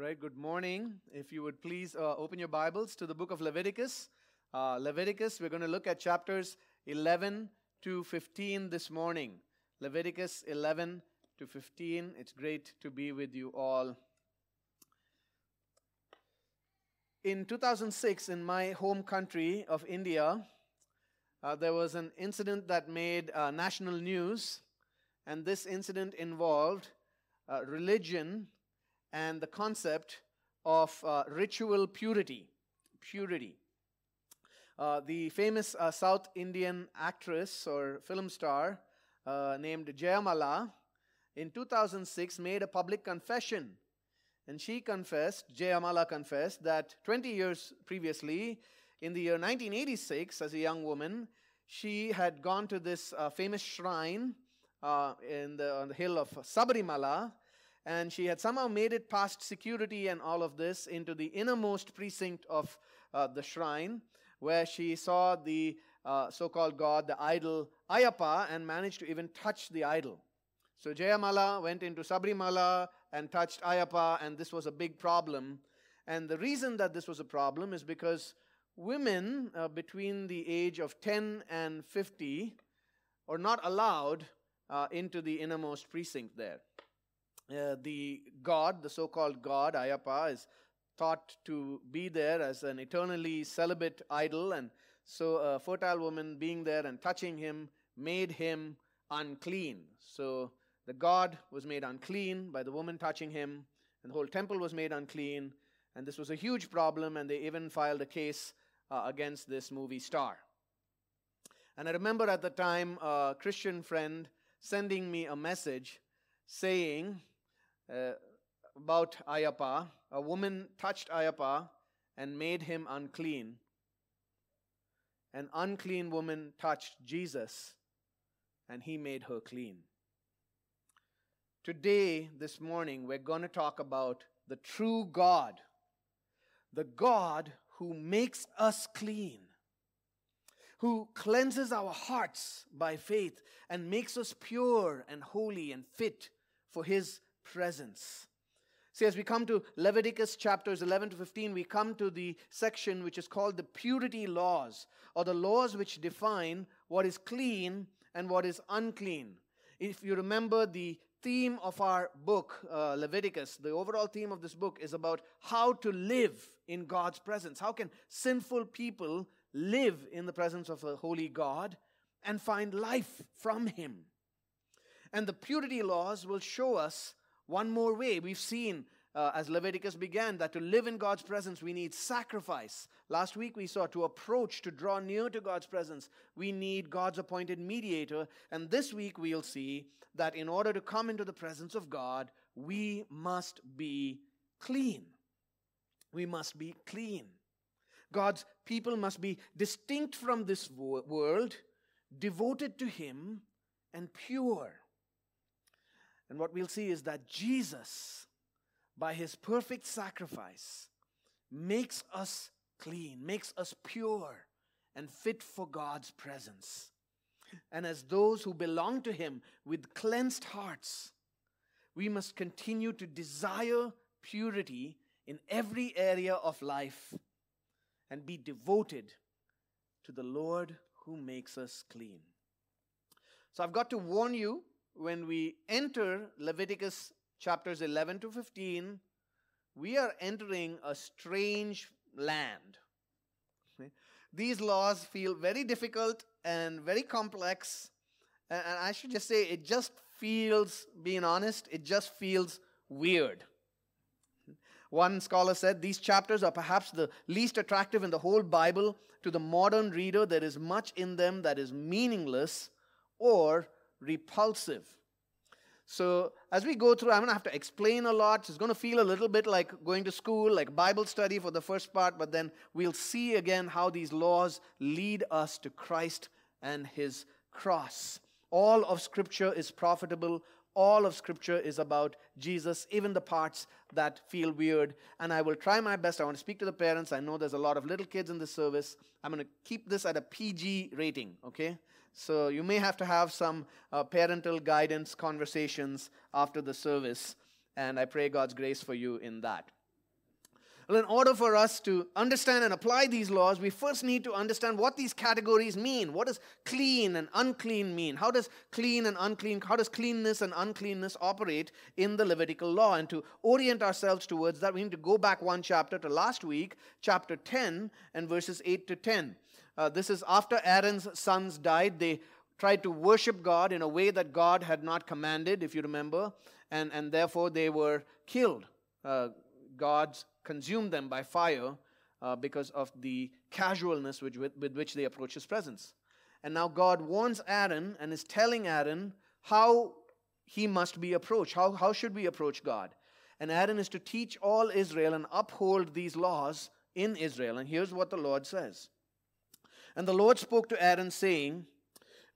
Right, good morning. If you would please uh, open your Bibles to the book of Leviticus. Uh, Leviticus, we're going to look at chapters 11 to 15 this morning. Leviticus 11 to 15. It's great to be with you all. In 2006, in my home country of India, uh, there was an incident that made uh, national news, and this incident involved uh, religion and the concept of uh, ritual purity. Purity. Uh, the famous uh, South Indian actress or film star uh, named Jayamala in 2006 made a public confession. And she confessed, Jayamala confessed, that 20 years previously, in the year 1986, as a young woman, she had gone to this uh, famous shrine uh, in the, on the hill of Sabarimala and she had somehow made it past security and all of this into the innermost precinct of uh, the shrine, where she saw the uh, so called god, the idol Ayappa, and managed to even touch the idol. So Jayamala went into Sabarimala and touched Ayappa, and this was a big problem. And the reason that this was a problem is because women uh, between the age of 10 and 50 are not allowed uh, into the innermost precinct there. Uh, the god, the so called god, Ayappa, is thought to be there as an eternally celibate idol. And so a fertile woman being there and touching him made him unclean. So the god was made unclean by the woman touching him, and the whole temple was made unclean. And this was a huge problem, and they even filed a case uh, against this movie star. And I remember at the time a Christian friend sending me a message saying, uh, about Ayappa. A woman touched Ayappa and made him unclean. An unclean woman touched Jesus and he made her clean. Today, this morning, we're going to talk about the true God, the God who makes us clean, who cleanses our hearts by faith and makes us pure and holy and fit for his presence. See, as we come to Leviticus chapters 11 to 15, we come to the section which is called the purity laws, or the laws which define what is clean and what is unclean. If you remember the theme of our book, uh, Leviticus, the overall theme of this book is about how to live in God's presence. How can sinful people live in the presence of a holy God and find life from Him? And the purity laws will show us one more way, we've seen uh, as Leviticus began that to live in God's presence, we need sacrifice. Last week we saw to approach, to draw near to God's presence, we need God's appointed mediator. And this week we'll see that in order to come into the presence of God, we must be clean. We must be clean. God's people must be distinct from this world, devoted to Him, and pure. And what we'll see is that Jesus, by his perfect sacrifice, makes us clean, makes us pure, and fit for God's presence. And as those who belong to him with cleansed hearts, we must continue to desire purity in every area of life and be devoted to the Lord who makes us clean. So I've got to warn you when we enter Leviticus chapters 11 to 15, we are entering a strange land. These laws feel very difficult and very complex. And I should just say, it just feels, being honest, it just feels weird. One scholar said these chapters are perhaps the least attractive in the whole Bible. To the modern reader, there is much in them that is meaningless or repulsive. So, as we go through, I'm going to have to explain a lot. It's going to feel a little bit like going to school, like Bible study for the first part, but then we'll see again how these laws lead us to Christ and His cross. All of Scripture is profitable. All of Scripture is about Jesus, even the parts that feel weird. And I will try my best. I want to speak to the parents. I know there's a lot of little kids in this service. I'm going to keep this at a PG rating, okay? So you may have to have some uh, parental guidance conversations after the service. And I pray God's grace for you in that. Well, in order for us to understand and apply these laws, we first need to understand what these categories mean. What does clean and unclean mean? How does clean and unclean, how does cleanness and uncleanness operate in the Levitical law? And to orient ourselves towards that, we need to go back one chapter to last week, chapter 10 and verses 8 to 10. Uh, this is after Aaron's sons died. They tried to worship God in a way that God had not commanded, if you remember, and, and therefore they were killed. Uh, God's consumed them by fire uh, because of the casualness with, with, with which they approach his presence. And now God warns Aaron and is telling Aaron how he must be approached. How, how should we approach God? And Aaron is to teach all Israel and uphold these laws in Israel. And here's what the Lord says And the Lord spoke to Aaron, saying,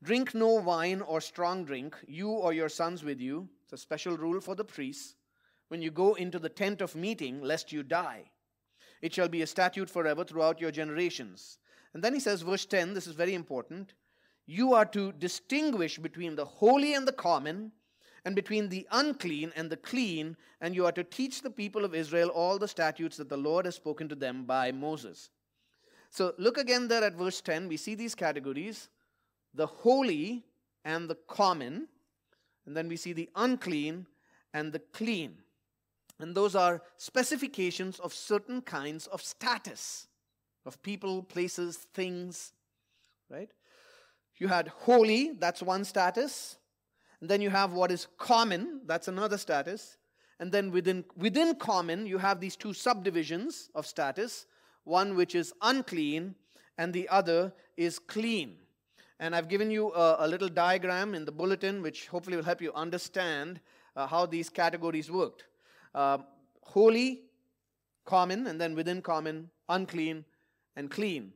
Drink no wine or strong drink, you or your sons with you. It's a special rule for the priests when you go into the tent of meeting, lest you die. It shall be a statute forever throughout your generations. And then he says, verse 10, this is very important. You are to distinguish between the holy and the common, and between the unclean and the clean, and you are to teach the people of Israel all the statutes that the Lord has spoken to them by Moses. So look again there at verse 10. We see these categories the holy and the common, and then we see the unclean and the clean. And those are specifications of certain kinds of status of people, places, things, right? You had holy, that's one status. And then you have what is common, that's another status. And then within, within common, you have these two subdivisions of status one which is unclean, and the other is clean. And I've given you a, a little diagram in the bulletin, which hopefully will help you understand uh, how these categories worked uh, holy, common, and then within common, unclean, and clean.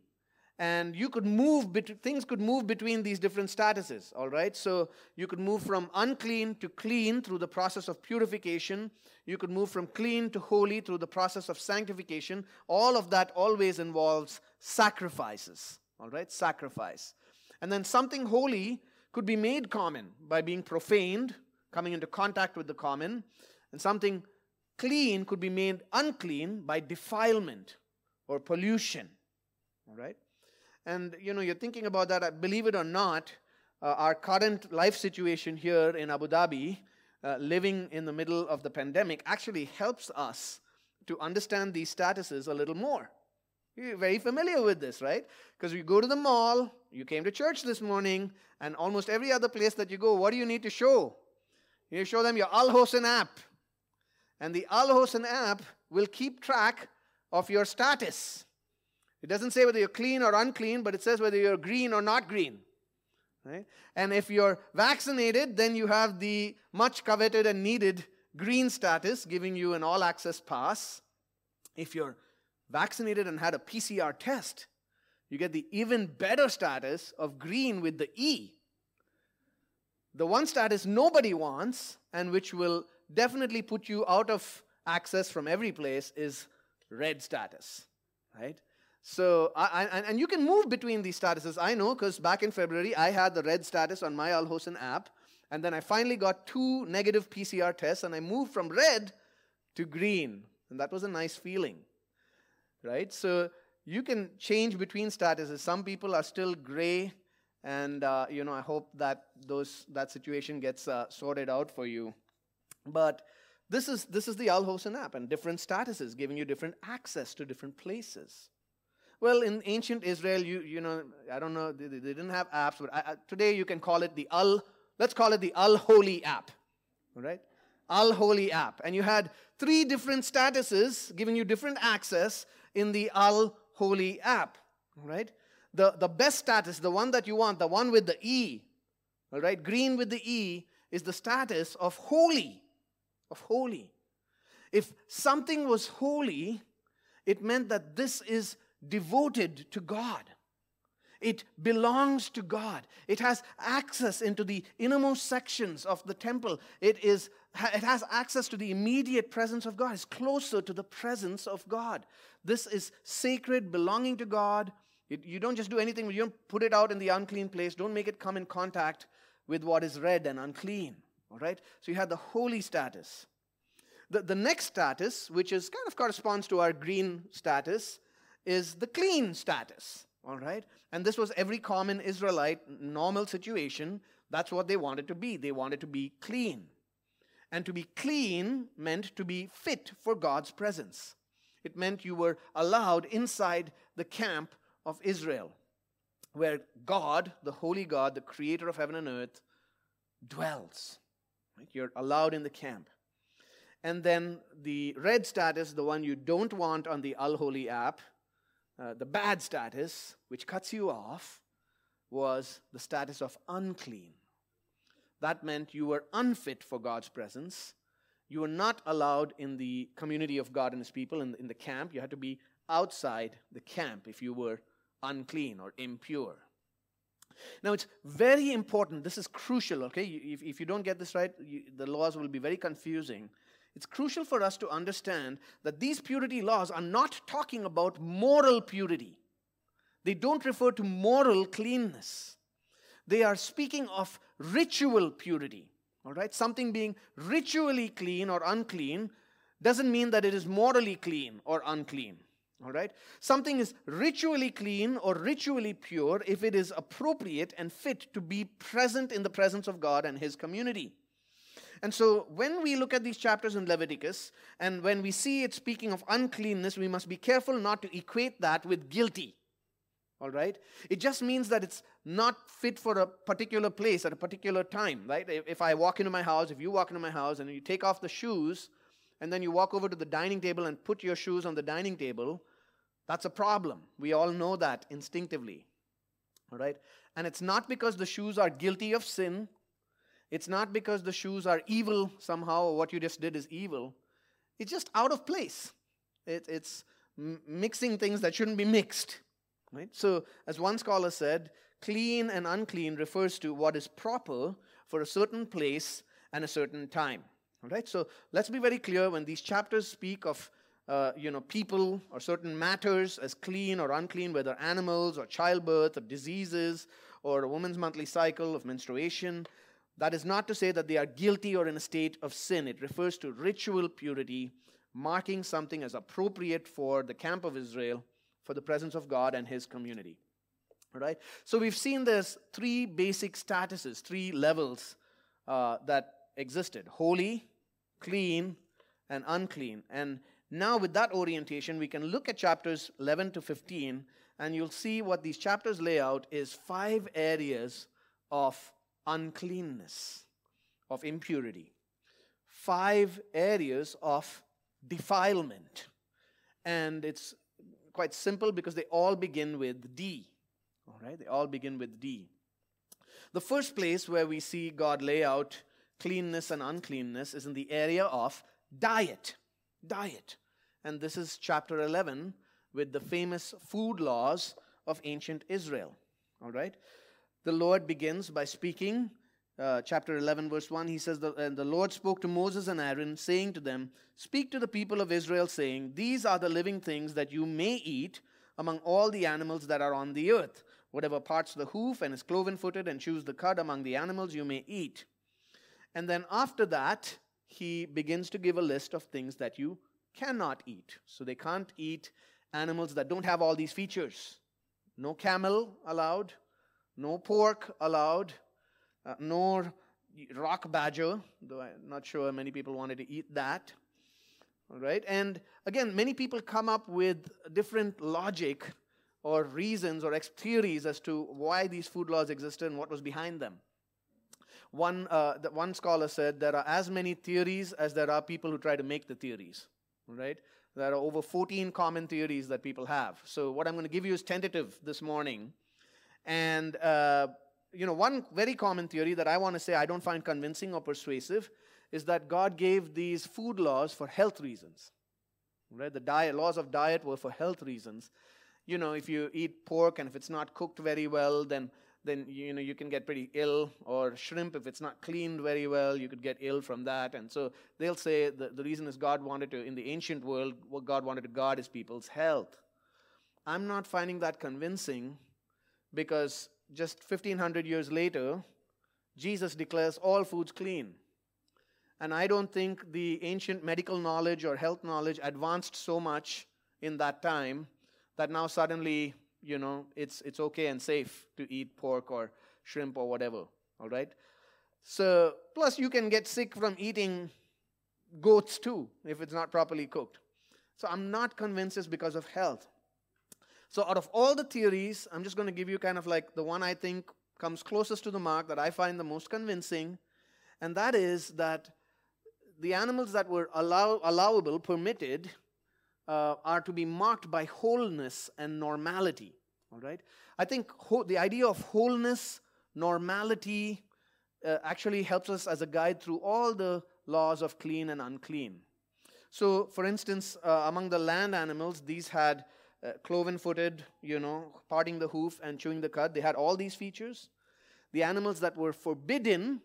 And you could move, things could move between these different statuses, all right? So you could move from unclean to clean through the process of purification. You could move from clean to holy through the process of sanctification. All of that always involves sacrifices, all right? Sacrifice. And then something holy could be made common by being profaned, coming into contact with the common, and something clean could be made unclean by defilement or pollution. All right? And you know, you're thinking about that, believe it or not, uh, our current life situation here in Abu Dhabi, uh, living in the middle of the pandemic, actually helps us to understand these statuses a little more. You're very familiar with this, right? Because you go to the mall, you came to church this morning, and almost every other place that you go, what do you need to show? You show them your Al Hosn app. And the Al Hosn app will keep track of your status. It doesn't say whether you're clean or unclean, but it says whether you're green or not green. Right? And if you're vaccinated, then you have the much coveted and needed green status, giving you an all access pass. If you're vaccinated and had a PCR test, you get the even better status of green with the E. The one status nobody wants and which will definitely put you out of access from every place is red status, right? So, I, I, and you can move between these statuses. I know because back in February, I had the red status on my Al Hosn app, and then I finally got two negative PCR tests, and I moved from red to green, and that was a nice feeling, right? So, you can change between statuses. Some people are still gray, and uh, you know, I hope that those that situation gets uh, sorted out for you. But this is, this is the Al Hosn app and different statuses giving you different access to different places. Well, in ancient Israel, you, you know, I don't know, they, they didn't have apps, but I, I, today you can call it the Al, let's call it the Al Holy app, all right? Al Holy app. And you had three different statuses giving you different access in the Al Holy app, all right? The, the best status, the one that you want, the one with the E, all right, green with the E, is the status of holy of holy. If something was holy, it meant that this is devoted to God. It belongs to God. It has access into the innermost sections of the temple. It, is, it has access to the immediate presence of God. It's closer to the presence of God. This is sacred, belonging to God. It, you don't just do anything, you don't put it out in the unclean place. Don't make it come in contact with what is red and unclean. All right? So you have the holy status. The, the next status, which is kind of corresponds to our green status, is the clean status. All right? And this was every common Israelite normal situation. That's what they wanted to be. They wanted to be clean. And to be clean meant to be fit for God's presence. It meant you were allowed inside the camp of Israel, where God, the holy God, the creator of heaven and earth, dwells. You're allowed in the camp. And then the red status, the one you don't want on the Unholy app, uh, the bad status, which cuts you off, was the status of unclean. That meant you were unfit for God's presence. You were not allowed in the community of God and His people, in, in the camp. You had to be outside the camp if you were unclean or impure. Now, it's very important. This is crucial, okay? If, if you don't get this right, you, the laws will be very confusing. It's crucial for us to understand that these purity laws are not talking about moral purity. They don't refer to moral cleanness. They are speaking of ritual purity. All right? Something being ritually clean or unclean doesn't mean that it is morally clean or unclean. All right? Something is ritually clean or ritually pure if it is appropriate and fit to be present in the presence of God and His community. And so, when we look at these chapters in Leviticus, and when we see it speaking of uncleanness, we must be careful not to equate that with guilty. All right? It just means that it's not fit for a particular place at a particular time, right? If I walk into my house, if you walk into my house, and you take off the shoes, and then you walk over to the dining table and put your shoes on the dining table, that's a problem. We all know that instinctively. All right? And it's not because the shoes are guilty of sin it's not because the shoes are evil somehow or what you just did is evil. It's just out of place. It, it's mixing things that shouldn't be mixed. Right? So, as one scholar said, clean and unclean refers to what is proper for a certain place and a certain time. All right? So, let's be very clear when these chapters speak of uh, you know, people or certain matters as clean or unclean, whether animals or childbirth or diseases or a woman's monthly cycle of menstruation, that is not to say that they are guilty or in a state of sin. It refers to ritual purity, marking something as appropriate for the camp of Israel, for the presence of God and his community. All right? So we've seen there's three basic statuses, three levels uh, that existed holy, clean, and unclean. And now, with that orientation, we can look at chapters 11 to 15, and you'll see what these chapters lay out is five areas of uncleanness, of impurity, five areas of defilement. And it's quite simple because they all begin with D. All right, they all begin with D. The first place where we see God lay out cleanness and uncleanness is in the area of diet. Diet. And this is chapter 11 with the famous food laws of ancient Israel. All right? The Lord begins by speaking. Uh, chapter 11, verse 1, he says, And the Lord spoke to Moses and Aaron, saying to them, Speak to the people of Israel, saying, These are the living things that you may eat among all the animals that are on the earth. Whatever parts the hoof and is cloven footed and chews the cud among the animals you may eat. And then after that, he begins to give a list of things that you cannot eat. So they can't eat animals that don't have all these features. No camel allowed, no pork allowed, uh, nor rock badger, though I'm not sure many people wanted to eat that. All right, and again, many people come up with different logic or reasons or theories as to why these food laws existed and what was behind them. One, uh, the, one scholar said there are as many theories as there are people who try to make the theories. Right? There are over 14 common theories that people have. So, what I'm going to give you is tentative this morning. And, uh, you know, one very common theory that I want to say I don't find convincing or persuasive is that God gave these food laws for health reasons. Right? The diet, laws of diet were for health reasons. You know, if you eat pork and if it's not cooked very well, then then you know you can get pretty ill or shrimp if it's not cleaned very well you could get ill from that and so they'll say the, the reason is god wanted to in the ancient world what god wanted to guard his people's health i'm not finding that convincing because just 1500 years later, Jesus declares all foods clean. And I don't think the ancient medical knowledge or health knowledge advanced so much in that time that now suddenly, you know, it's, it's okay and safe to eat pork or shrimp or whatever. All right? So, plus you can get sick from eating goats too if it's not properly cooked. So, I'm not convinced it's because of health. So, out of all the theories, I'm just going to give you kind of like the one I think comes closest to the mark that I find the most convincing, and that is that the animals that were allow, allowable, permitted, uh, are to be marked by wholeness and normality. All right? I think ho- the idea of wholeness, normality, uh, actually helps us as a guide through all the laws of clean and unclean. So, for instance, uh, among the land animals, these had uh, cloven footed, you know, parting the hoof and chewing the cud. They had all these features. The animals that were forbidden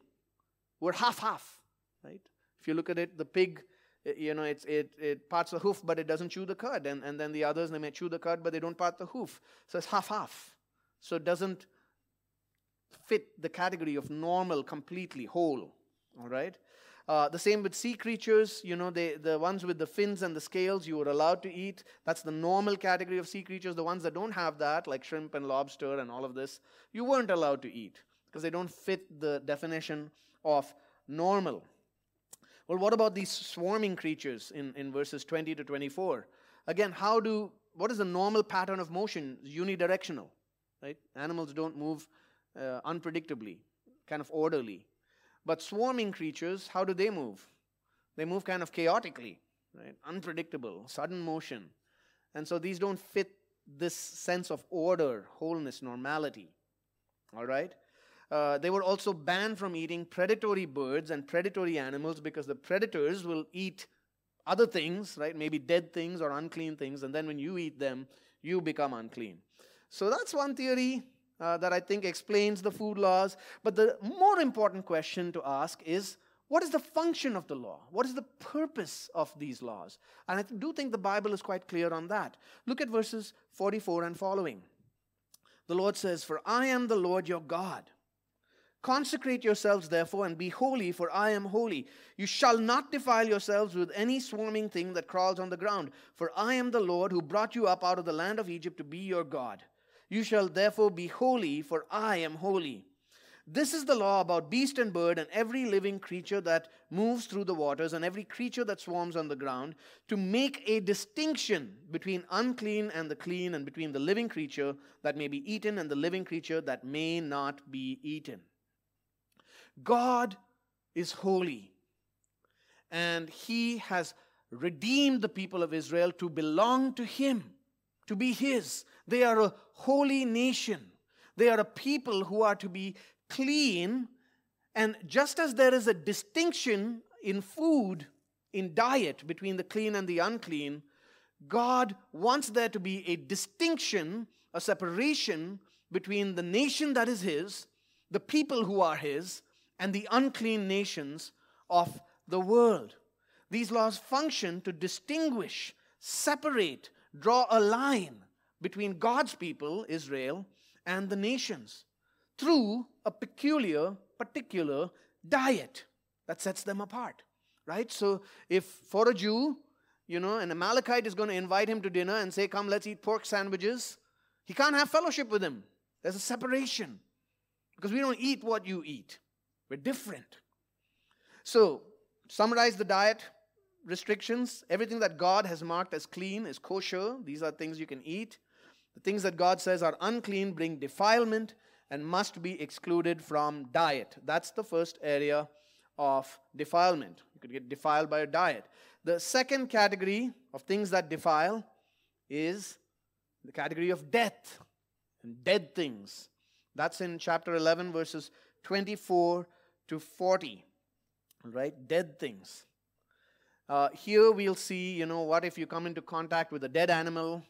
were half half, right? If you look at it, the pig, uh, you know, it's, it, it parts the hoof, but it doesn't chew the cud. And, and then the others, they may chew the cud, but they don't part the hoof. So it's half half. So it doesn't fit the category of normal, completely whole. All right? Uh, the same with sea creatures, you know, they, the ones with the fins and the scales you were allowed to eat. That's the normal category of sea creatures. The ones that don't have that, like shrimp and lobster and all of this, you weren't allowed to eat because they don't fit the definition of normal. Well, what about these swarming creatures in, in verses 20 to 24? Again, how do, what is the normal pattern of motion? Unidirectional, right? Animals don't move uh, unpredictably, kind of orderly. But swarming creatures, how do they move? They move kind of chaotically, right? Unpredictable, sudden motion. And so these don't fit this sense of order, wholeness, normality. All right? Uh, they were also banned from eating predatory birds and predatory animals because the predators will eat other things, right? Maybe dead things or unclean things, and then when you eat them, you become unclean. So that's one theory uh, that I think explains the food laws. But the more important question to ask is what is the function of the law? What is the purpose of these laws? And I do think the Bible is quite clear on that. Look at verses 44 and following. The Lord says, For I am the Lord your God. Consecrate yourselves, therefore, and be holy, for I am holy. You shall not defile yourselves with any swarming thing that crawls on the ground, for I am the Lord who brought you up out of the land of Egypt to be your God. You shall therefore be holy, for I am holy. This is the law about beast and bird and every living creature that moves through the waters and every creature that swarms on the ground, to make a distinction between unclean and the clean, and between the living creature that may be eaten and the living creature that may not be eaten. God is holy, and He has redeemed the people of Israel to belong to Him, to be His. They are a holy nation. They are a people who are to be clean. And just as there is a distinction in food, in diet, between the clean and the unclean, God wants there to be a distinction, a separation between the nation that is His, the people who are His, and the unclean nations of the world. These laws function to distinguish, separate, draw a line between God's people, Israel, and the nations through a peculiar, particular diet that sets them apart. Right? So, if for a Jew, you know, an Amalekite is going to invite him to dinner and say, Come, let's eat pork sandwiches, he can't have fellowship with him. There's a separation because we don't eat what you eat, we're different. So, summarize the diet restrictions everything that God has marked as clean is kosher, these are things you can eat. The things that God says are unclean bring defilement and must be excluded from diet. That's the first area of defilement. You could get defiled by a diet. The second category of things that defile is the category of death and dead things. That's in chapter 11, verses 24 to 40. Right? Dead things. Uh, here we'll see, you know, what if you come into contact with a dead animal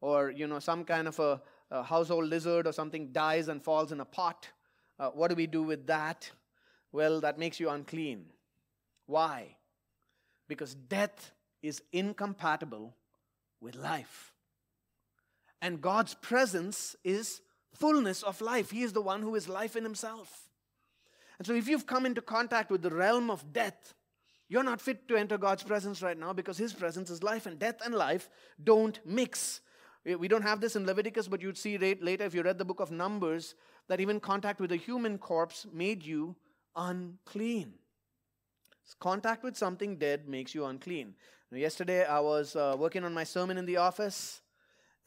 or you know some kind of a, a household lizard or something dies and falls in a pot. Uh, what do we do with that? Well that makes you unclean. Why? Because death is incompatible with life. And god's presence is fullness of life. He is the one who is life in himself. And so if you've come into contact with the realm of death You're not fit to enter God's presence right now because His presence is life, and death and life don't mix. We don't have this in Leviticus, but you'd see later if you read the book of Numbers that even contact with a human corpse made you unclean. Contact with something dead makes you unclean. Yesterday I was uh, working on my sermon in the office,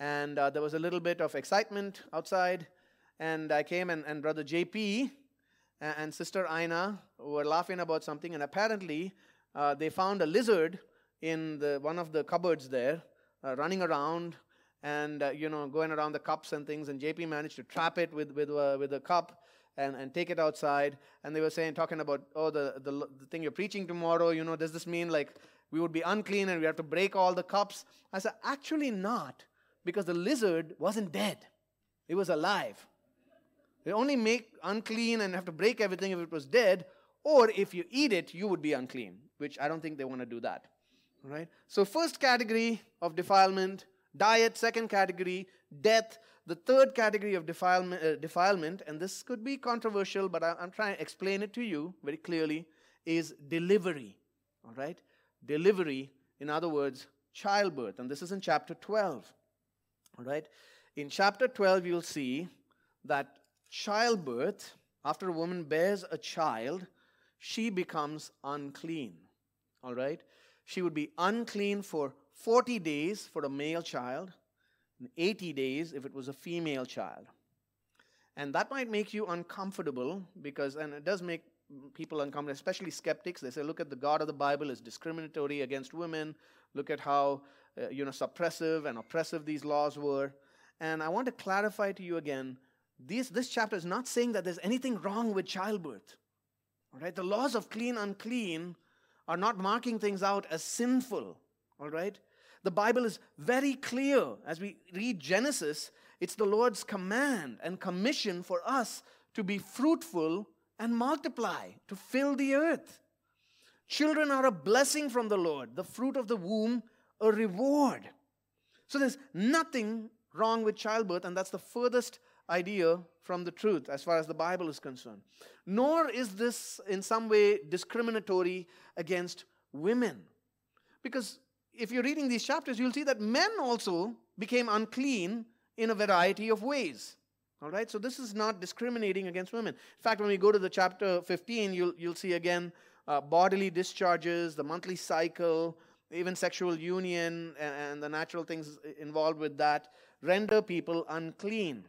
and uh, there was a little bit of excitement outside. And I came, and, and Brother JP and, and Sister Ina were laughing about something, and apparently uh, they found a lizard in the, one of the cupboards there, uh, running around and uh, you know going around the cups and things. And JP managed to trap it with with uh, with a cup and, and take it outside. And they were saying, talking about, oh, the, the, the thing you're preaching tomorrow, you know, does this mean like we would be unclean and we have to break all the cups? I said, actually not, because the lizard wasn't dead, it was alive. They only make unclean and have to break everything if it was dead, or if you eat it, you would be unclean, which I don't think they want to do that. Right? So, first category of defilement, diet, second category, death, the third category of defilement, uh, defilement and this could be controversial, but I, I'm trying to explain it to you very clearly, is delivery. All right? Delivery, in other words, childbirth. And this is in chapter 12. All right? In chapter 12, you'll see that childbirth, after a woman bears a child, she becomes unclean. All right? She would be unclean for 40 days for a male child, and 80 days if it was a female child. And that might make you uncomfortable because, and it does make people uncomfortable, especially skeptics. They say, look at the God of the Bible is discriminatory against women. Look at how, uh, you know, suppressive and oppressive these laws were. And I want to clarify to you again this, this chapter is not saying that there's anything wrong with childbirth. All right? The laws of clean, unclean are not marking things out as sinful. All right? The Bible is very clear. As we read Genesis, it's the Lord's command and commission for us to be fruitful and multiply, to fill the earth. Children are a blessing from the Lord, the fruit of the womb, a reward. So there's nothing wrong with childbirth, and that's the furthest idea from the truth as far as the Bible is concerned. Nor is this in some way discriminatory against women. Because if you're reading these chapters, you'll see that men also became unclean in a variety of ways. All right, so this is not discriminating against women. In fact, when we go to the chapter 15, you'll, you'll see again uh, bodily discharges, the monthly cycle, even sexual union, and, and the natural things involved with that render people unclean.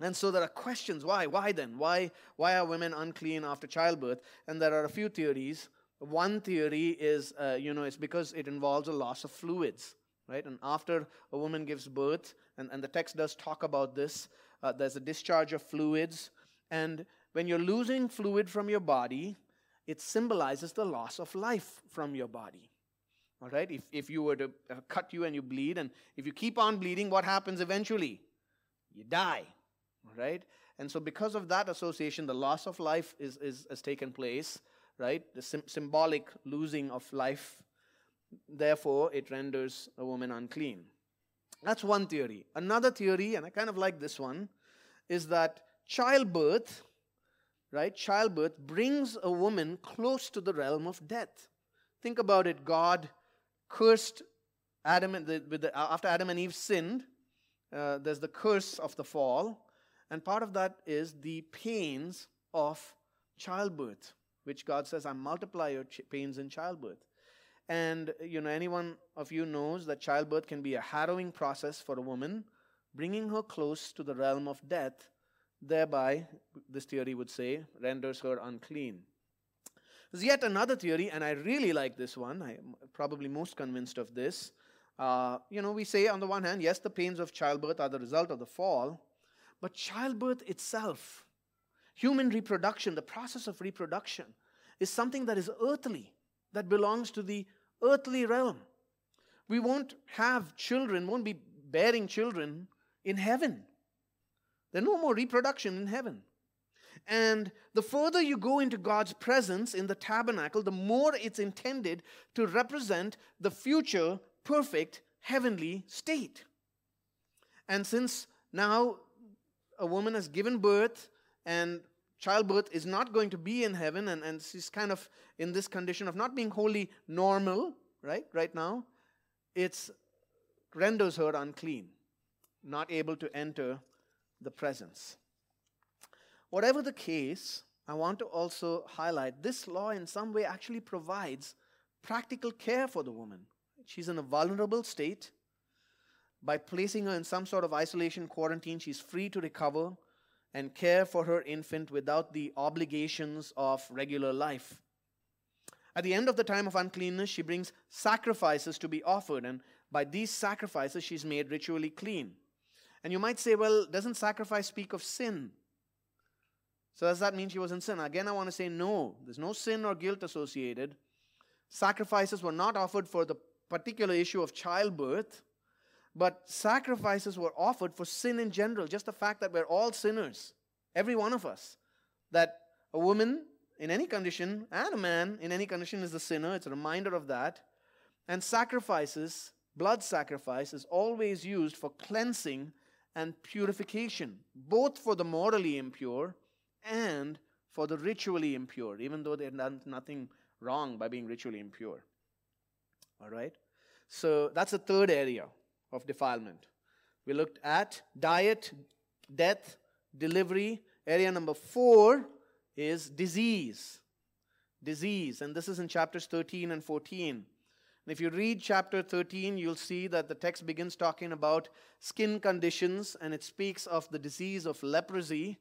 And so there are questions why? Why then? Why, why are women unclean after childbirth? And there are a few theories. One theory is, uh, you know, it's because it involves a loss of fluids, right? And after a woman gives birth, and, and the text does talk about this, uh, there's a discharge of fluids. And when you're losing fluid from your body, it symbolizes the loss of life from your body. All right? If, if you were to uh, cut you and you bleed, and if you keep on bleeding, what happens eventually? You die. Right? And so, because of that association, the loss of life is, is, has taken place right? The sim- symbolic losing of life. Therefore, it renders a woman unclean. That's one theory. Another theory, and I kind of like this one, is that childbirth, right? Childbirth brings a woman close to the realm of death. Think about it. God cursed Adam and the, the, after Adam and Eve sinned. Uh, there's the curse of the fall, and part of that is the pains of childbirth which God says, I multiply your ch- pains in childbirth. And, you know, anyone of you knows that childbirth can be a harrowing process for a woman, bringing her close to the realm of death, thereby, this theory would say, renders her unclean. There's yet another theory, and I really like this one. I'm probably most convinced of this. Uh, you know, we say on the one hand, yes, the pains of childbirth are the result of the fall, but childbirth itself Human reproduction, the process of reproduction, is something that is earthly, that belongs to the earthly realm. We won't have children, won't be bearing children in heaven. There's no more reproduction in heaven. And the further you go into God's presence in the tabernacle, the more it's intended to represent the future perfect heavenly state. And since now a woman has given birth and childbirth is not going to be in heaven, and, and she's kind of in this condition of not being wholly normal, right, right now, it renders her unclean, not able to enter the presence. Whatever the case, I want to also highlight this law in some way actually provides practical care for the woman. She's in a vulnerable state. By placing her in some sort of isolation quarantine, she's free to recover and care for her infant without the obligations of regular life. At the end of the time of uncleanness, she brings sacrifices to be offered, and by these sacrifices, she's made ritually clean. And you might say, well, doesn't sacrifice speak of sin? So does that mean she was in sin? Again, I want to say no. There's no sin or guilt associated. Sacrifices were not offered for the particular issue of childbirth, but sacrifices were offered for sin in general. Just the fact that we're all sinners, every one of us. That a woman in any condition and a man in any condition is a sinner. It's a reminder of that. And sacrifices, blood sacrifice, is always used for cleansing and purification, both for the morally impure and for the ritually impure, even though they've done nothing wrong by being ritually impure. All right? So that's the third area of defilement. We looked at diet, death, delivery. Area number four is disease. Disease. And this is in chapters 13 and 14. And if you read chapter 13, you'll see that the text begins talking about skin conditions and it speaks of the disease of leprosy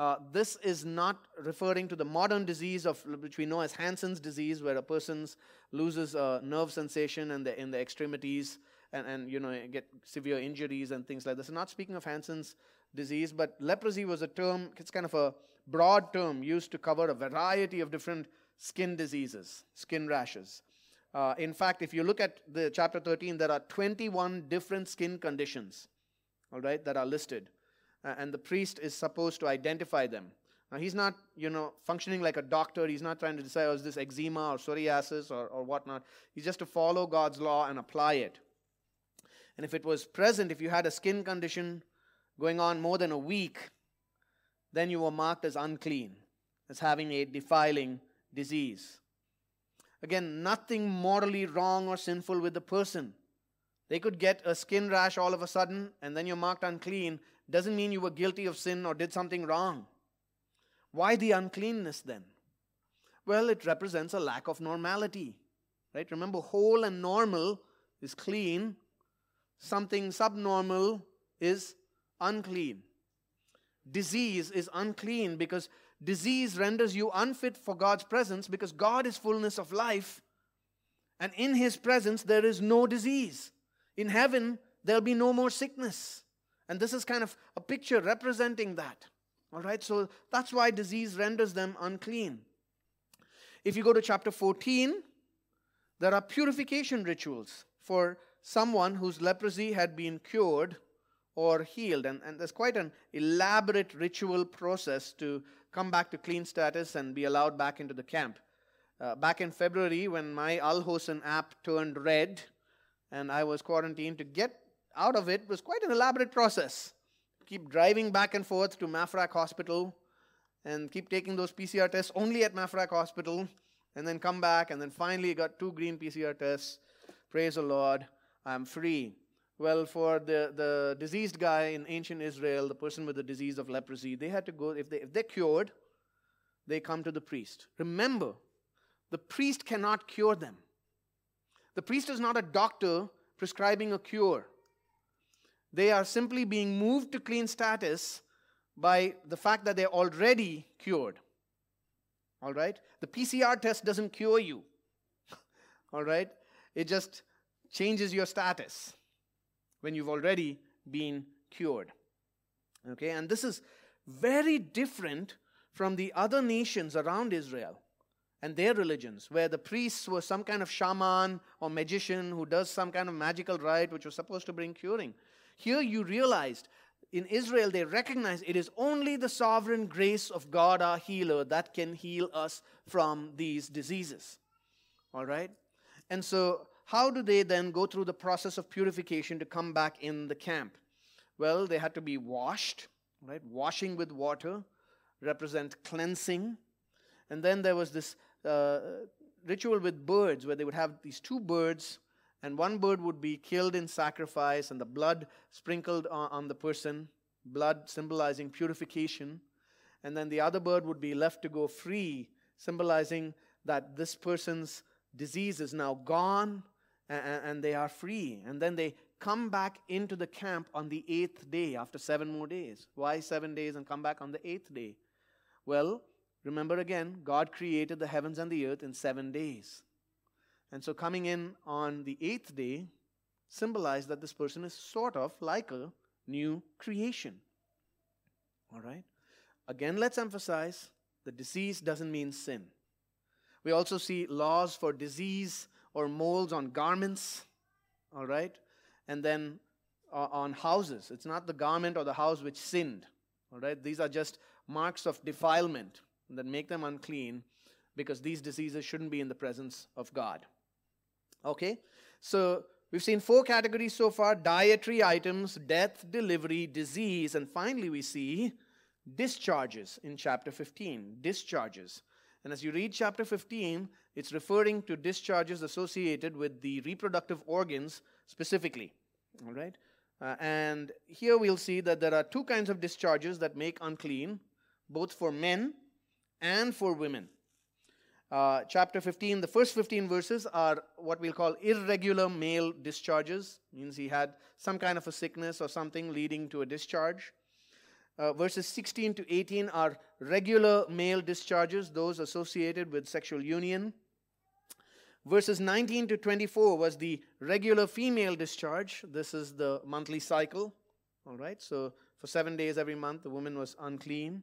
uh, this is not referring to the modern disease of which we know as Hansen's disease, where a person loses a nerve sensation the in the extremities and, and you know get severe injuries and things like this. I'm not speaking of Hansen's disease, but leprosy was a term. It's kind of a broad term used to cover a variety of different skin diseases, skin rashes. Uh, in fact, if you look at the chapter 13, there are 21 different skin conditions, all right, that are listed uh, and the priest is supposed to identify them. Now, he's not, you know, functioning like a doctor. He's not trying to decide, oh, is this eczema or psoriasis or, or whatnot. He's just to follow God's law and apply it. And if it was present, if you had a skin condition going on more than a week, then you were marked as unclean, as having a defiling disease. Again, nothing morally wrong or sinful with the person. They could get a skin rash all of a sudden, and then you're marked unclean, doesn't mean you were guilty of sin or did something wrong. Why the uncleanness then? Well, it represents a lack of normality. Right? Remember, whole and normal is clean, something subnormal is unclean. Disease is unclean because disease renders you unfit for God's presence because God is fullness of life, and in His presence there is no disease. In heaven, there'll be no more sickness. And this is kind of a picture representing that. All right, so that's why disease renders them unclean. If you go to chapter 14, there are purification rituals for someone whose leprosy had been cured or healed. And, and there's quite an elaborate ritual process to come back to clean status and be allowed back into the camp. Uh, back in February, when my Al Hosn app turned red and I was quarantined, to get out of it was quite an elaborate process. Keep driving back and forth to Mafraq Hospital and keep taking those PCR tests only at Mafraq Hospital and then come back and then finally got two green PCR tests. Praise the Lord, I'm free. Well, for the, the diseased guy in ancient Israel, the person with the disease of leprosy, they had to go, if, they, if they're cured, they come to the priest. Remember, the priest cannot cure them. The priest is not a doctor prescribing a cure. They are simply being moved to clean status by the fact that they're already cured. All right? The PCR test doesn't cure you. All right? It just changes your status when you've already been cured. Okay? And this is very different from the other nations around Israel and their religions, where the priests were some kind of shaman or magician who does some kind of magical rite which was supposed to bring curing. Here you realized in Israel, they recognize it is only the sovereign grace of God, our healer, that can heal us from these diseases. All right? And so, how do they then go through the process of purification to come back in the camp? Well, they had to be washed, right? Washing with water. represent cleansing. And then there was this uh, ritual with birds where they would have these two birds, and one bird would be killed in sacrifice, and the blood sprinkled on, on the person, blood symbolizing purification. And then the other bird would be left to go free, symbolizing that this person's disease is now gone and, and they are free. And then they come back into the camp on the eighth day after seven more days. Why seven days and come back on the eighth day? Well, remember again, God created the heavens and the earth in seven days. And so coming in on the eighth day symbolized that this person is sort of like a new creation. All right? Again, let's emphasize the disease doesn't mean sin. We also see laws for disease or molds on garments, all right? And then uh, on houses. It's not the garment or the house which sinned, all right? These are just marks of defilement that make them unclean because these diseases shouldn't be in the presence of God. Okay? So we've seen four categories so far dietary items, death, delivery, disease, and finally we see discharges in chapter 15. Discharges. And as you read chapter 15, it's referring to discharges associated with the reproductive organs specifically. All right? Uh, and here we'll see that there are two kinds of discharges that make unclean, both for men and for women. Uh, chapter 15, the first 15 verses are what we'll call irregular male discharges, means he had some kind of a sickness or something leading to a discharge. Uh, verses 16 to 18 are regular male discharges, those associated with sexual union. Verses 19 to 24 was the regular female discharge. This is the monthly cycle. All right, so for seven days every month, the woman was unclean.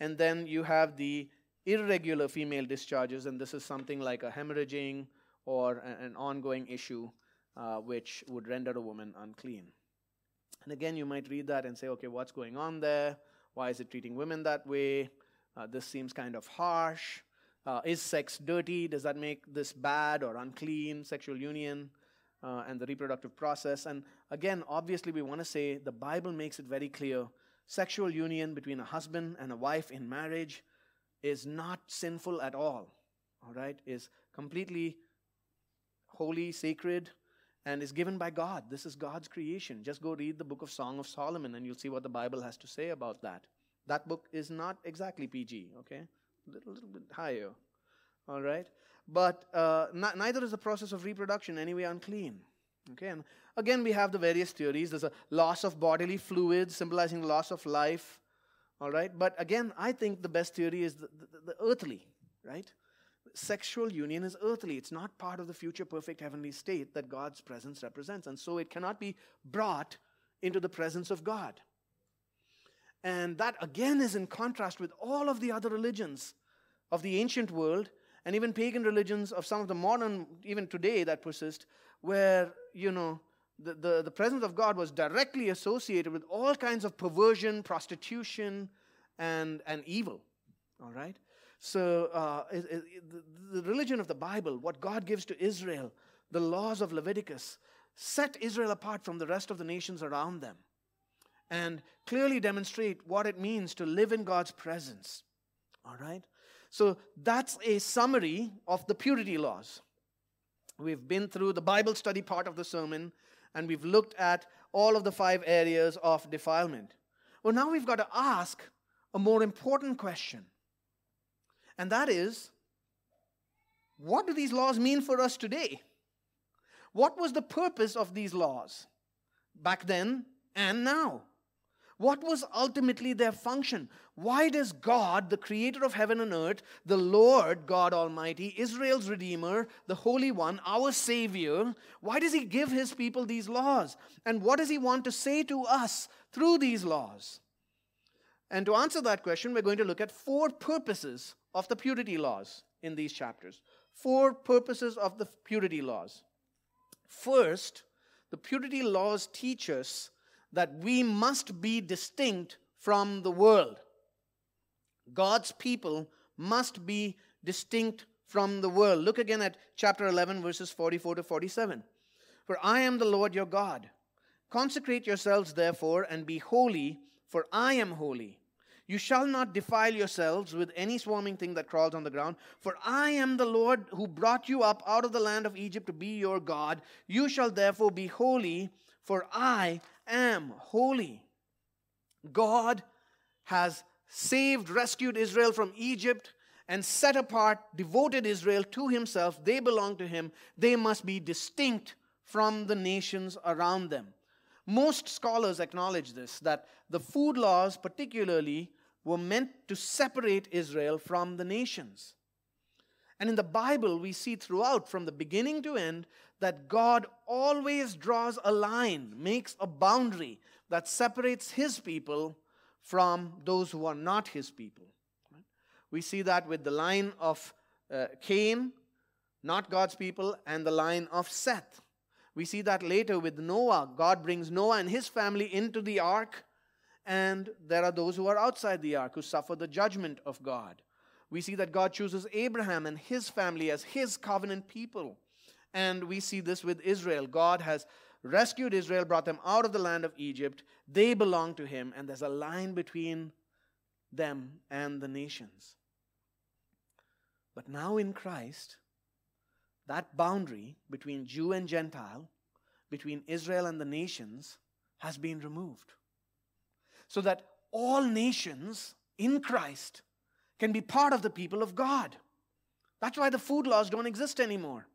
And then you have the irregular female discharges, and this is something like a hemorrhaging or an ongoing issue uh, which would render a woman unclean. And again, you might read that and say, okay, what's going on there? Why is it treating women that way? Uh, this seems kind of harsh. Uh, is sex dirty? Does that make this bad or unclean? Sexual union uh, and the reproductive process. And again, obviously, we want to say the Bible makes it very clear sexual union between a husband and a wife in marriage is not sinful at all. All right? Is completely holy, sacred, and is given by God. This is God's creation. Just go read the book of Song of Solomon and you'll see what the Bible has to say about that. That book is not exactly PG, okay? A little, little bit higher, all right? But uh, not, neither is the process of reproduction anyway unclean. Okay, and again we have the various theories. There's a loss of bodily fluids symbolizing loss of life. All right, but again, I think the best theory is the, the, the earthly, right? Sexual union is earthly. It's not part of the future perfect heavenly state that God's presence represents. And so it cannot be brought into the presence of God. And that again is in contrast with all of the other religions of the ancient world and even pagan religions of some of the modern, even today, that persist, where, you know, the, the, the presence of God was directly associated with all kinds of perversion, prostitution, and, and evil. All right? So, uh, it, it, the religion of the Bible, what God gives to Israel, the laws of Leviticus, set Israel apart from the rest of the nations around them and clearly demonstrate what it means to live in God's presence. All right? So, that's a summary of the purity laws. We've been through the Bible study part of the sermon and we've looked at all of the five areas of defilement. Well, now we've got to ask a more important question and that is what do these laws mean for us today? What was the purpose of these laws back then and now? What was ultimately their function? Why does God, the creator of heaven and earth, the Lord God Almighty, Israel's Redeemer, the Holy One, our Savior, why does He give His people these laws? And what does He want to say to us through these laws? And to answer that question, we're going to look at four purposes of the purity laws in these chapters. Four purposes of the purity laws. First, the purity laws teach us that we must be distinct from the world. God's people must be distinct from the world. Look again at chapter 11, verses 44 to 47. For I am the Lord your God. Consecrate yourselves, therefore, and be holy, for I am holy. You shall not defile yourselves with any swarming thing that crawls on the ground, for I am the Lord who brought you up out of the land of Egypt to be your God. You shall therefore be holy, for I am holy. God has saved, rescued Israel from Egypt, and set apart, devoted Israel to himself. They belong to him. They must be distinct from the nations around them. Most scholars acknowledge this that the food laws, particularly, were meant to separate Israel from the nations. And in the Bible, we see throughout, from the beginning to end, that God always draws a line, makes a boundary that separates his people from those who are not his people. We see that with the line of uh, Cain, not God's people, and the line of Seth. We see that later with Noah. God brings Noah and his family into the ark, and there are those who are outside the ark who suffer the judgment of God. We see that God chooses Abraham and his family as his covenant people. And we see this with Israel. God has rescued Israel, brought them out of the land of Egypt. They belong to him, and there's a line between them and the nations. But now in Christ, that boundary between Jew and Gentile, between Israel and the nations, has been removed. So that all nations in Christ can be part of the people of God. That's why the food laws don't exist anymore.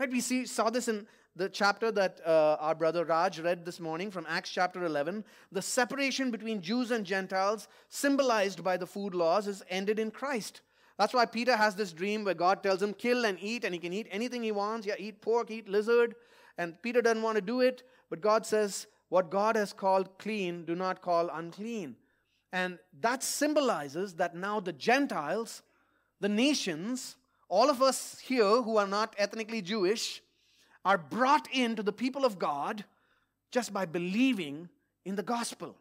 Right? We see, saw this in the chapter that uh, our brother Raj read this morning from Acts chapter 11. The separation between Jews and Gentiles, symbolized by the food laws, is ended in Christ. That's why Peter has this dream where God tells him, kill and eat, and he can eat anything he wants. Yeah, eat pork, eat lizard. And Peter doesn't want to do it, but God says, what God has called clean, do not call unclean. And that symbolizes that now the Gentiles, the nations, all of us here who are not ethnically Jewish, are brought into the people of God just by believing in the gospel.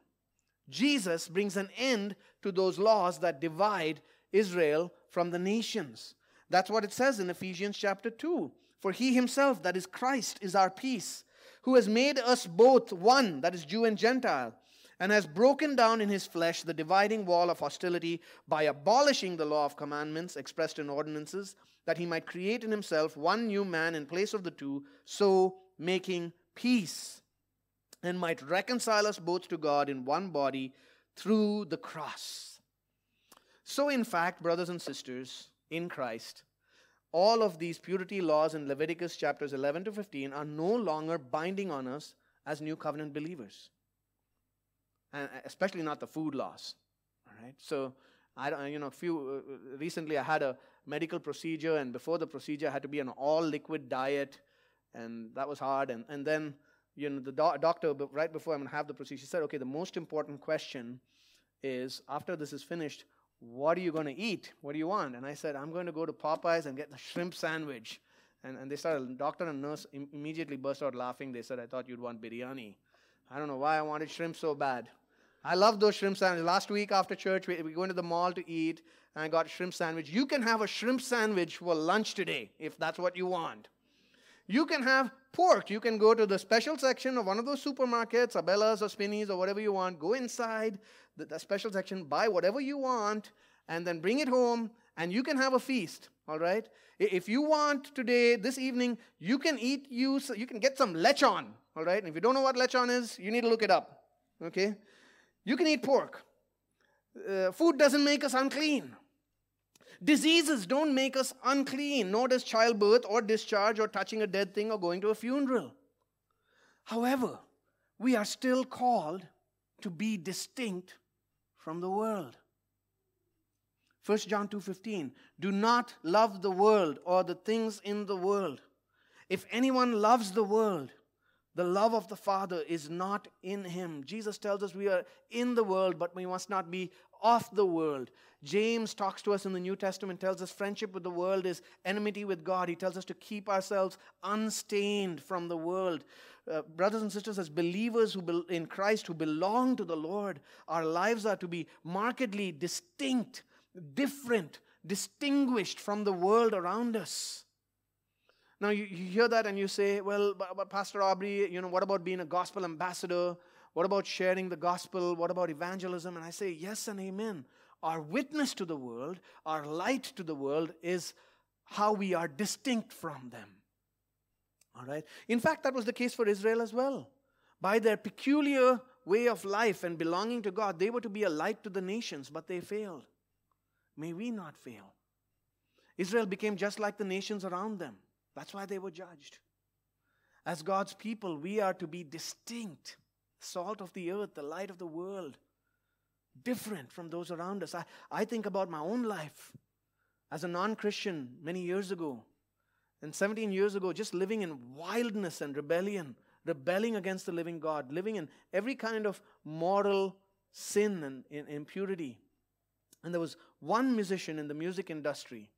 Jesus brings an end to those laws that divide Israel from the nations. That's what it says in Ephesians chapter 2. For he himself, that is Christ, is our peace, who has made us both one, that is Jew and Gentile, and has broken down in his flesh the dividing wall of hostility by abolishing the law of commandments expressed in ordinances, that he might create in himself one new man in place of the two, so making peace, and might reconcile us both to God in one body through the cross. So, in fact, brothers and sisters in Christ, all of these purity laws in Leviticus chapters 11 to 15 are no longer binding on us as new covenant believers. And especially not the food laws. All right? So, I don't, you know, a few uh, recently I had a medical procedure, and before the procedure, I had to be on all liquid diet, and that was hard. And, and then, you know, the do- doctor, right before I'm to have the procedure, said, okay, the most important question is after this is finished, what are you going to eat? What do you want? And I said, I'm going to go to Popeyes and get the shrimp sandwich. And, and they started, doctor and nurse Im- immediately burst out laughing. They said, I thought you'd want biryani. I don't know why I wanted shrimp so bad. I love those shrimp sandwiches. Last week after church, we, we went to the mall to eat, and I got shrimp sandwich. You can have a shrimp sandwich for lunch today if that's what you want. You can have pork. You can go to the special section of one of those supermarkets, Abellas or Spinneys or whatever you want. Go inside the, the special section, buy whatever you want, and then bring it home, and you can have a feast. All right. If you want today, this evening, you can eat. You you can get some lechon. All right. And if you don't know what lechon is, you need to look it up. Okay. You can eat pork. Uh, food doesn't make us unclean. Diseases don't make us unclean, nor does childbirth or discharge or touching a dead thing or going to a funeral. However, we are still called to be distinct from the world. 1 John 2:15 Do not love the world or the things in the world. If anyone loves the world, the love of the Father is not in him. Jesus tells us we are in the world, but we must not be of the world. James talks to us in the New Testament, tells us friendship with the world is enmity with God. He tells us to keep ourselves unstained from the world. Uh, brothers and sisters, as believers who be- in Christ who belong to the Lord, our lives are to be markedly distinct, different, distinguished from the world around us. Now, you, you hear that and you say, well, but, but Pastor Aubrey, you know, what about being a gospel ambassador? What about sharing the gospel? What about evangelism? And I say, yes and amen. Our witness to the world, our light to the world is how we are distinct from them. All right? In fact, that was the case for Israel as well. By their peculiar way of life and belonging to God, they were to be a light to the nations, but they failed. May we not fail. Israel became just like the nations around them. That's why they were judged. As God's people, we are to be distinct, salt of the earth, the light of the world, different from those around us. I, I think about my own life as a non Christian many years ago, and 17 years ago, just living in wildness and rebellion, rebelling against the living God, living in every kind of moral sin and impurity. And there was one musician in the music industry,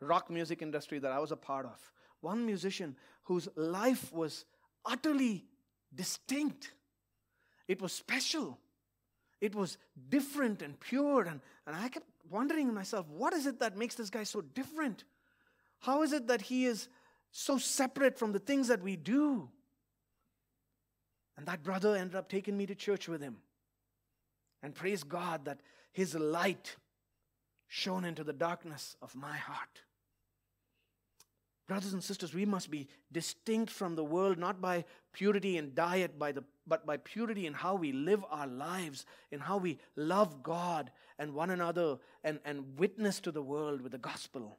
rock music industry that I was a part of, one musician whose life was utterly distinct. It was special. It was different and pure. And, and I kept wondering myself, what is it that makes this guy so different? How is it that he is so separate from the things that we do? And that brother ended up taking me to church with him. And praise God that his light shone into the darkness of my heart. Brothers and sisters, we must be distinct from the world, not by purity and diet, by the, but by purity in how we live our lives, in how we love God and one another, and, and witness to the world with the gospel.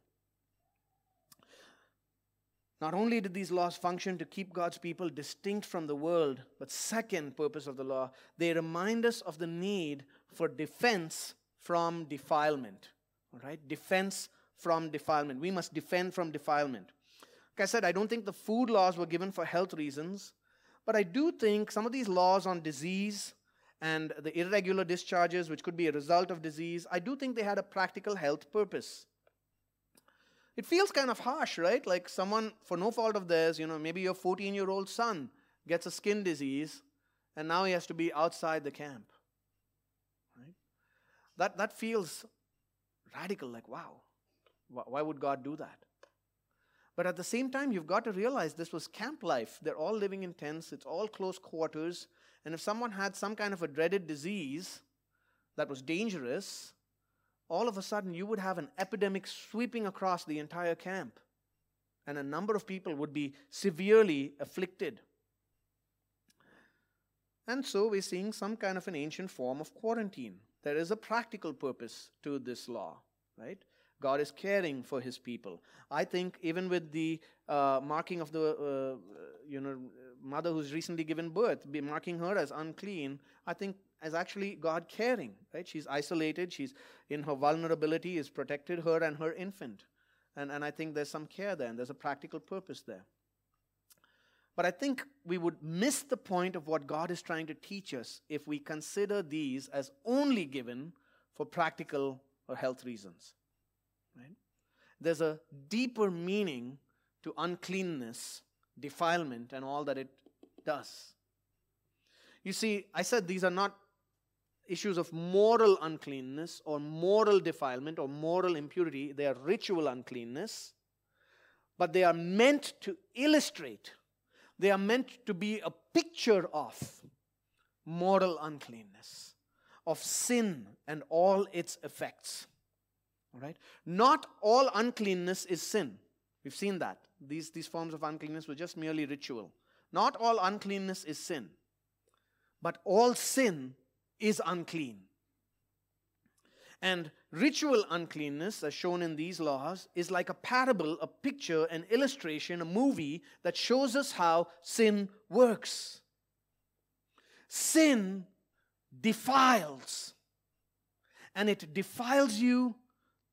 Not only did these laws function to keep God's people distinct from the world, but second purpose of the law, they remind us of the need for defense from defilement. All right? Defense from defilement. We must defend from defilement. Like I said, I don't think the food laws were given for health reasons, but I do think some of these laws on disease and the irregular discharges, which could be a result of disease, I do think they had a practical health purpose. It feels kind of harsh, right? Like someone, for no fault of theirs, you know, maybe your 14 year old son gets a skin disease and now he has to be outside the camp. Right? That, that feels radical, like, wow, why would God do that? But at the same time, you've got to realize this was camp life. They're all living in tents, it's all close quarters. And if someone had some kind of a dreaded disease that was dangerous, all of a sudden you would have an epidemic sweeping across the entire camp. And a number of people would be severely afflicted. And so we're seeing some kind of an ancient form of quarantine. There is a practical purpose to this law, right? God is caring for his people. I think even with the uh, marking of the uh, you know mother who's recently given birth, marking her as unclean, I think as actually God caring, right? She's isolated, she's in her vulnerability, is protected her and her infant. And, and I think there's some care there, and there's a practical purpose there. But I think we would miss the point of what God is trying to teach us if we consider these as only given for practical or health reasons. Right? There's a deeper meaning to uncleanness, defilement, and all that it does. You see, I said these are not issues of moral uncleanness or moral defilement or moral impurity, they are ritual uncleanness, but they are meant to illustrate, they are meant to be a picture of moral uncleanness, of sin and all its effects. All right? Not all uncleanness is sin. We've seen that. These, these forms of uncleanness were just merely ritual. Not all uncleanness is sin. But all sin is unclean. And ritual uncleanness, as shown in these laws, is like a parable, a picture, an illustration, a movie that shows us how sin works. Sin defiles, and it defiles you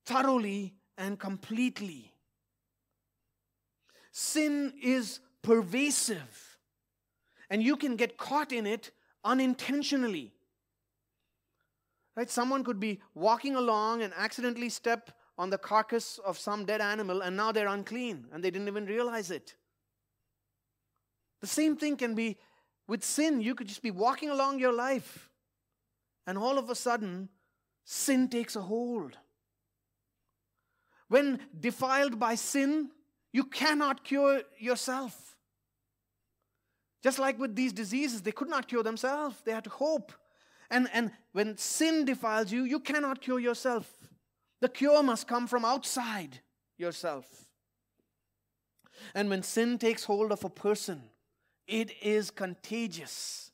thoroughly and completely. Sin is pervasive, and you can get caught in it unintentionally. Right? Someone could be walking along and accidentally step on the carcass of some dead animal and now they're unclean and they didn't even realize it. The same thing can be with sin. You could just be walking along your life and all of a sudden sin takes a hold. When defiled by sin, you cannot cure yourself. Just like with these diseases, they could not cure themselves, they had to hope. And, and when sin defiles you, you cannot cure yourself. The cure must come from outside yourself. And when sin takes hold of a person, it is contagious.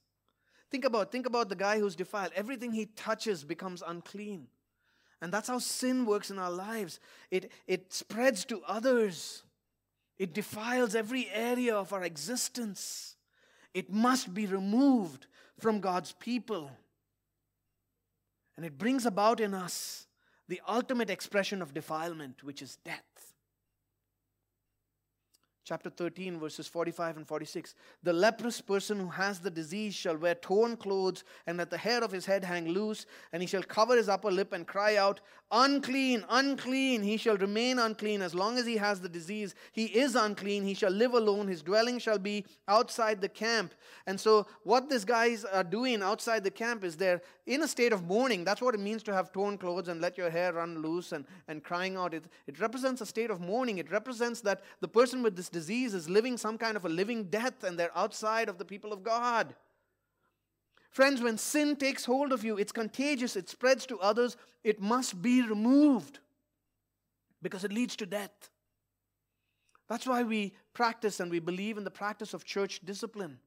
Think about, think about the guy who's defiled. Everything he touches becomes unclean. And that's how sin works in our lives. It, it spreads to others. It defiles every area of our existence. It must be removed from God's people. And it brings about in us the ultimate expression of defilement, which is death chapter 13, verses 45 and 46. The leprous person who has the disease shall wear torn clothes, and let the hair of his head hang loose, and he shall cover his upper lip and cry out, Unclean, unclean. He shall remain unclean as long as he has the disease. He is unclean. He shall live alone. His dwelling shall be outside the camp. And so, what these guys are doing outside the camp is they're in a state of mourning. That's what it means to have torn clothes and let your hair run loose and, and crying out. It, it represents a state of mourning. It represents that the person with this disease is living some kind of a living death and they're outside of the people of God. Friends, when sin takes hold of you, it's contagious, it spreads to others, it must be removed because it leads to death. That's why we practice and we believe in the practice of church discipline,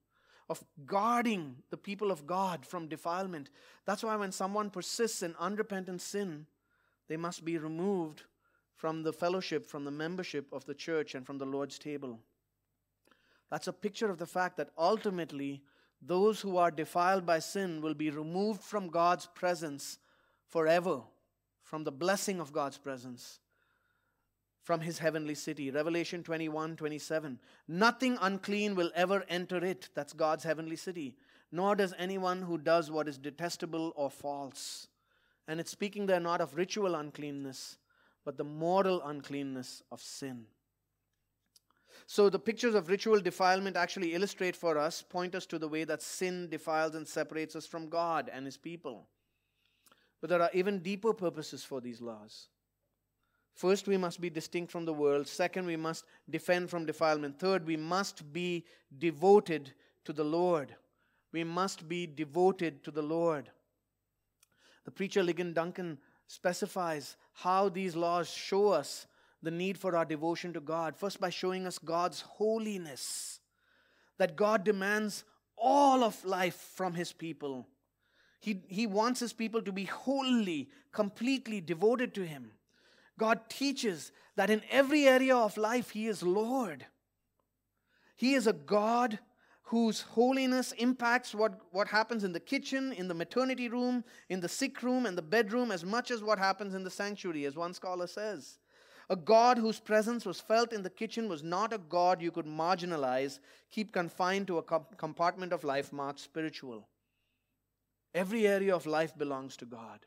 of guarding the people of God from defilement. That's why when someone persists in unrepentant sin, they must be removed from the fellowship, from the membership of the church, and from the Lord's table. That's a picture of the fact that ultimately those who are defiled by sin will be removed from God's presence forever, from the blessing of God's presence, from his heavenly city. Revelation 21 27. Nothing unclean will ever enter it. That's God's heavenly city. Nor does anyone who does what is detestable or false. And it's speaking there not of ritual uncleanness, but the moral uncleanness of sin. So the pictures of ritual defilement actually illustrate for us, point us to the way that sin defiles and separates us from God and His people. But there are even deeper purposes for these laws. First, we must be distinct from the world. Second, we must defend from defilement. Third, we must be devoted to the Lord. We must be devoted to the Lord. The preacher Ligon Duncan specifies how these laws show us the need for our devotion to God. First, by showing us God's holiness, that God demands all of life from His people. He, he wants His people to be wholly, completely devoted to Him. God teaches that in every area of life, He is Lord. He is a God whose holiness impacts what, what happens in the kitchen, in the maternity room, in the sick room, and the bedroom as much as what happens in the sanctuary, as one scholar says. A God whose presence was felt in the kitchen was not a God you could marginalize, keep confined to a compartment of life marked spiritual. Every area of life belongs to God.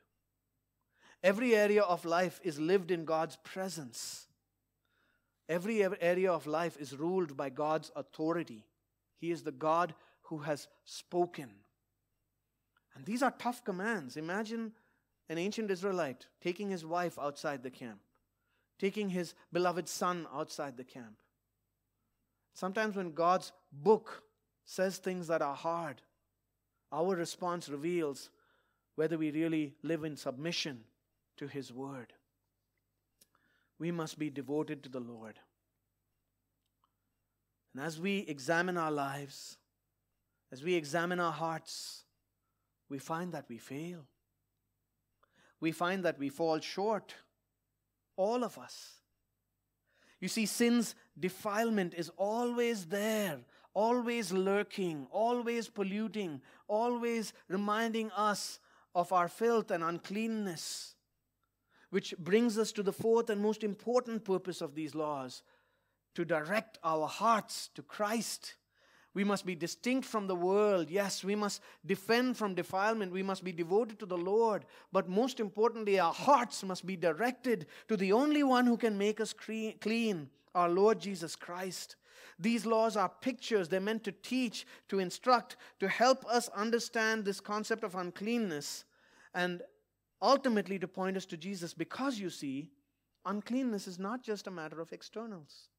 Every area of life is lived in God's presence. Every area of life is ruled by God's authority. He is the God who has spoken. And these are tough commands. Imagine an ancient Israelite taking his wife outside the camp taking his beloved son outside the camp. Sometimes when God's book says things that are hard, our response reveals whether we really live in submission to his word. We must be devoted to the Lord. And as we examine our lives, as we examine our hearts, we find that we fail. We find that we fall short all of us. You see, sin's defilement is always there, always lurking, always polluting, always reminding us of our filth and uncleanness. Which brings us to the fourth and most important purpose of these laws to direct our hearts to Christ we must be distinct from the world. Yes, we must defend from defilement. We must be devoted to the Lord. But most importantly, our hearts must be directed to the only one who can make us clean, our Lord Jesus Christ. These laws are pictures. They're meant to teach, to instruct, to help us understand this concept of uncleanness, and ultimately to point us to Jesus. Because you see, uncleanness is not just a matter of externals.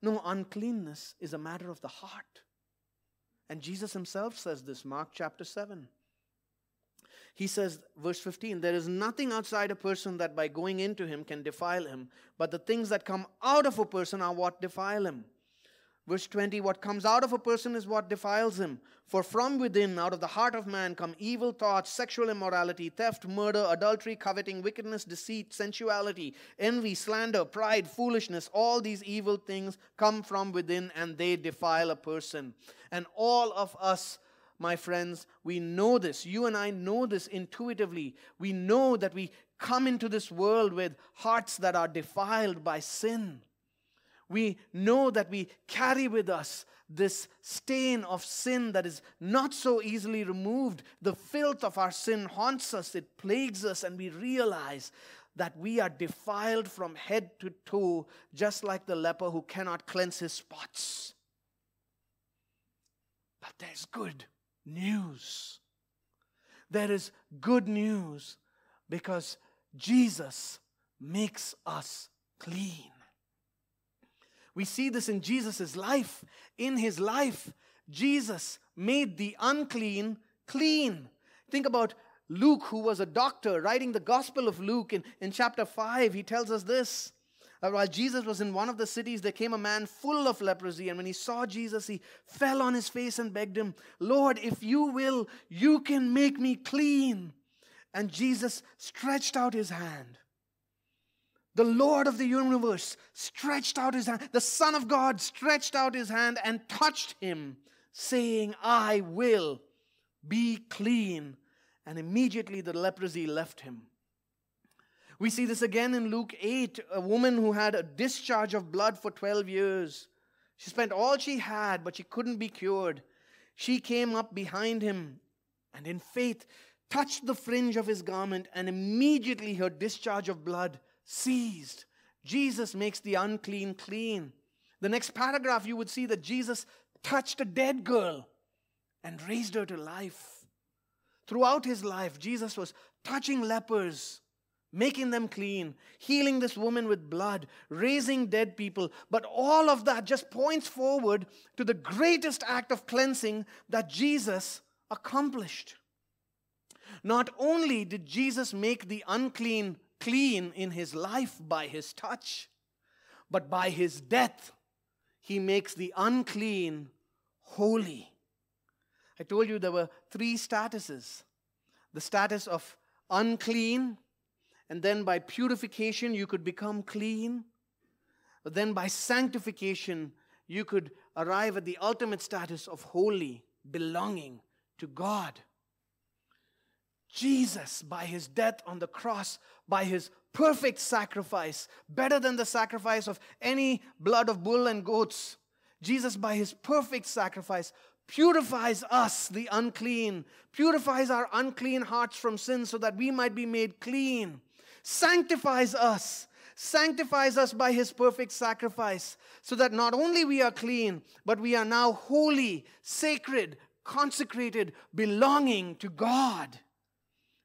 No, uncleanness is a matter of the heart. And Jesus himself says this, Mark chapter 7. He says, verse 15, there is nothing outside a person that by going into him can defile him, but the things that come out of a person are what defile him. Verse 20 What comes out of a person is what defiles him. For from within, out of the heart of man, come evil thoughts, sexual immorality, theft, murder, adultery, coveting, wickedness, deceit, sensuality, envy, slander, pride, foolishness. All these evil things come from within and they defile a person. And all of us, my friends, we know this. You and I know this intuitively. We know that we come into this world with hearts that are defiled by sin we know that we carry with us this stain of sin that is not so easily removed. The filth of our sin haunts us, it plagues us, and we realize that we are defiled from head to toe, just like the leper who cannot cleanse his spots. But there's good news. There is good news because Jesus makes us clean. We see this in Jesus' life. In his life, Jesus made the unclean clean. Think about Luke, who was a doctor, writing the Gospel of Luke in, in chapter 5. He tells us this. While Jesus was in one of the cities, there came a man full of leprosy. And when he saw Jesus, he fell on his face and begged him, Lord, if you will, you can make me clean. And Jesus stretched out his hand the Lord of the universe stretched out his hand. The Son of God stretched out his hand and touched him, saying, I will be clean. And immediately the leprosy left him. We see this again in Luke 8, a woman who had a discharge of blood for 12 years. She spent all she had, but she couldn't be cured. She came up behind him and in faith touched the fringe of his garment, and immediately her discharge of blood ceased. Jesus makes the unclean clean. The next paragraph, you would see that Jesus touched a dead girl and raised her to life. Throughout his life, Jesus was touching lepers, making them clean, healing this woman with blood, raising dead people. But all of that just points forward to the greatest act of cleansing that Jesus accomplished. Not only did Jesus make the unclean clean in his life by his touch, but by his death, he makes the unclean holy. I told you there were three statuses the status of unclean, and then by purification, you could become clean. But then by sanctification, you could arrive at the ultimate status of holy, belonging to God. Jesus, by his death on the cross, by his perfect sacrifice, better than the sacrifice of any blood of bull and goats, Jesus, by his perfect sacrifice, purifies us, the unclean, purifies our unclean hearts from sin so that we might be made clean, sanctifies us, sanctifies us by his perfect sacrifice, so that not only we are clean, but we are now holy, sacred, consecrated, belonging to God.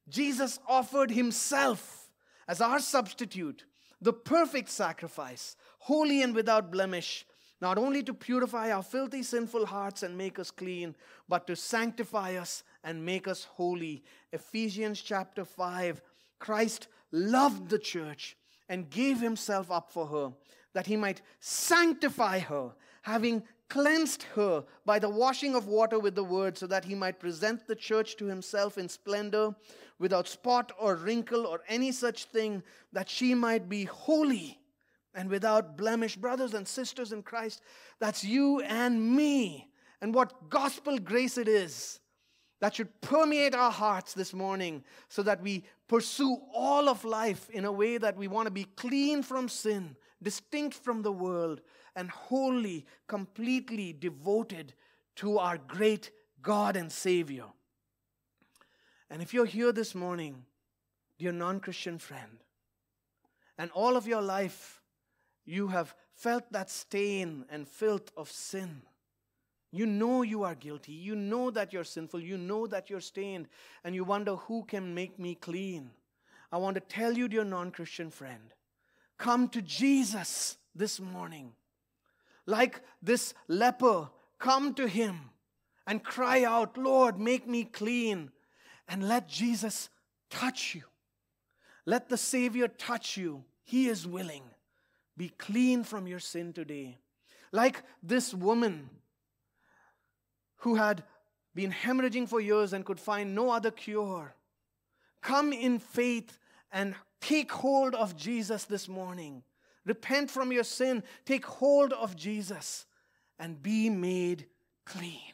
Jesus offered himself as our substitute, the perfect sacrifice, holy and without blemish, not only to purify our filthy, sinful hearts and make us clean, but to sanctify us and make us holy. Ephesians chapter 5 Christ loved the church and gave himself up for her, that he might sanctify her, having cleansed her by the washing of water with the word, so that he might present the church to himself in splendor, without spot or wrinkle or any such thing, that she might be holy and without blemish. Brothers and sisters in Christ, that's you and me. And what gospel grace it is that should permeate our hearts this morning so that we pursue all of life in a way that we want to be clean from sin, distinct from the world, and wholly, completely devoted to our great God and Savior. And if you're here this morning, dear non Christian friend, and all of your life you have felt that stain and filth of sin, you know you are guilty. You know that you're sinful. You know that you're stained. And you wonder, who can make me clean? I want to tell you, dear non Christian friend, come to Jesus this morning. Like this leper, come to him and cry out, Lord, make me clean. And let Jesus touch you. Let the Savior touch you. He is willing. Be clean from your sin today. Like this woman who had been hemorrhaging for years and could find no other cure. Come in faith and take hold of Jesus this morning. Repent from your sin, take hold of Jesus, and be made clean.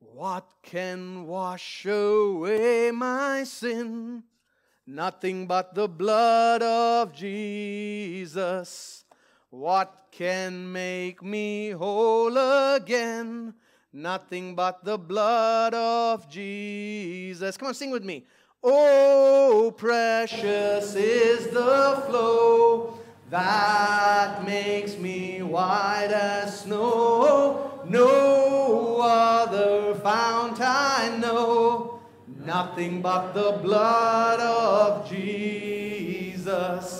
What can wash away my sin? Nothing but the blood of Jesus. What can make me whole again? Nothing but the blood of Jesus. Come on, sing with me. Oh, precious is the flow that makes me white as snow. No other fount I know, nothing but the blood of Jesus.